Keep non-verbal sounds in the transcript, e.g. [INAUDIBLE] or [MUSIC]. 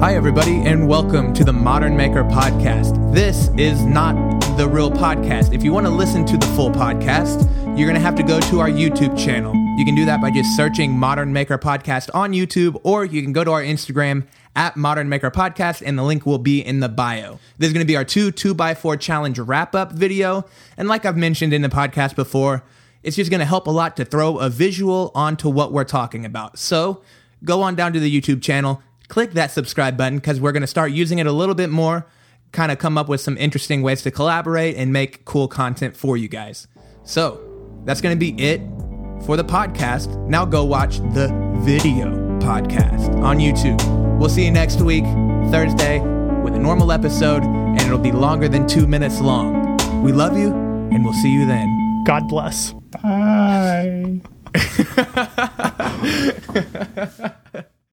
Hi, everybody, and welcome to the Modern Maker Podcast. This is not the real podcast. If you want to listen to the full podcast, you're going to have to go to our YouTube channel. You can do that by just searching Modern Maker Podcast on YouTube, or you can go to our Instagram at Modern Maker Podcast, and the link will be in the bio. This is going to be our two 2x4 challenge wrap up video. And like I've mentioned in the podcast before, it's just going to help a lot to throw a visual onto what we're talking about. So go on down to the YouTube channel, click that subscribe button because we're going to start using it a little bit more, kind of come up with some interesting ways to collaborate and make cool content for you guys. So that's going to be it for the podcast. Now go watch the video podcast on YouTube. We'll see you next week, Thursday, with a normal episode, and it'll be longer than two minutes long. We love you, and we'll see you then. God bless. Bye. [LAUGHS] [LAUGHS]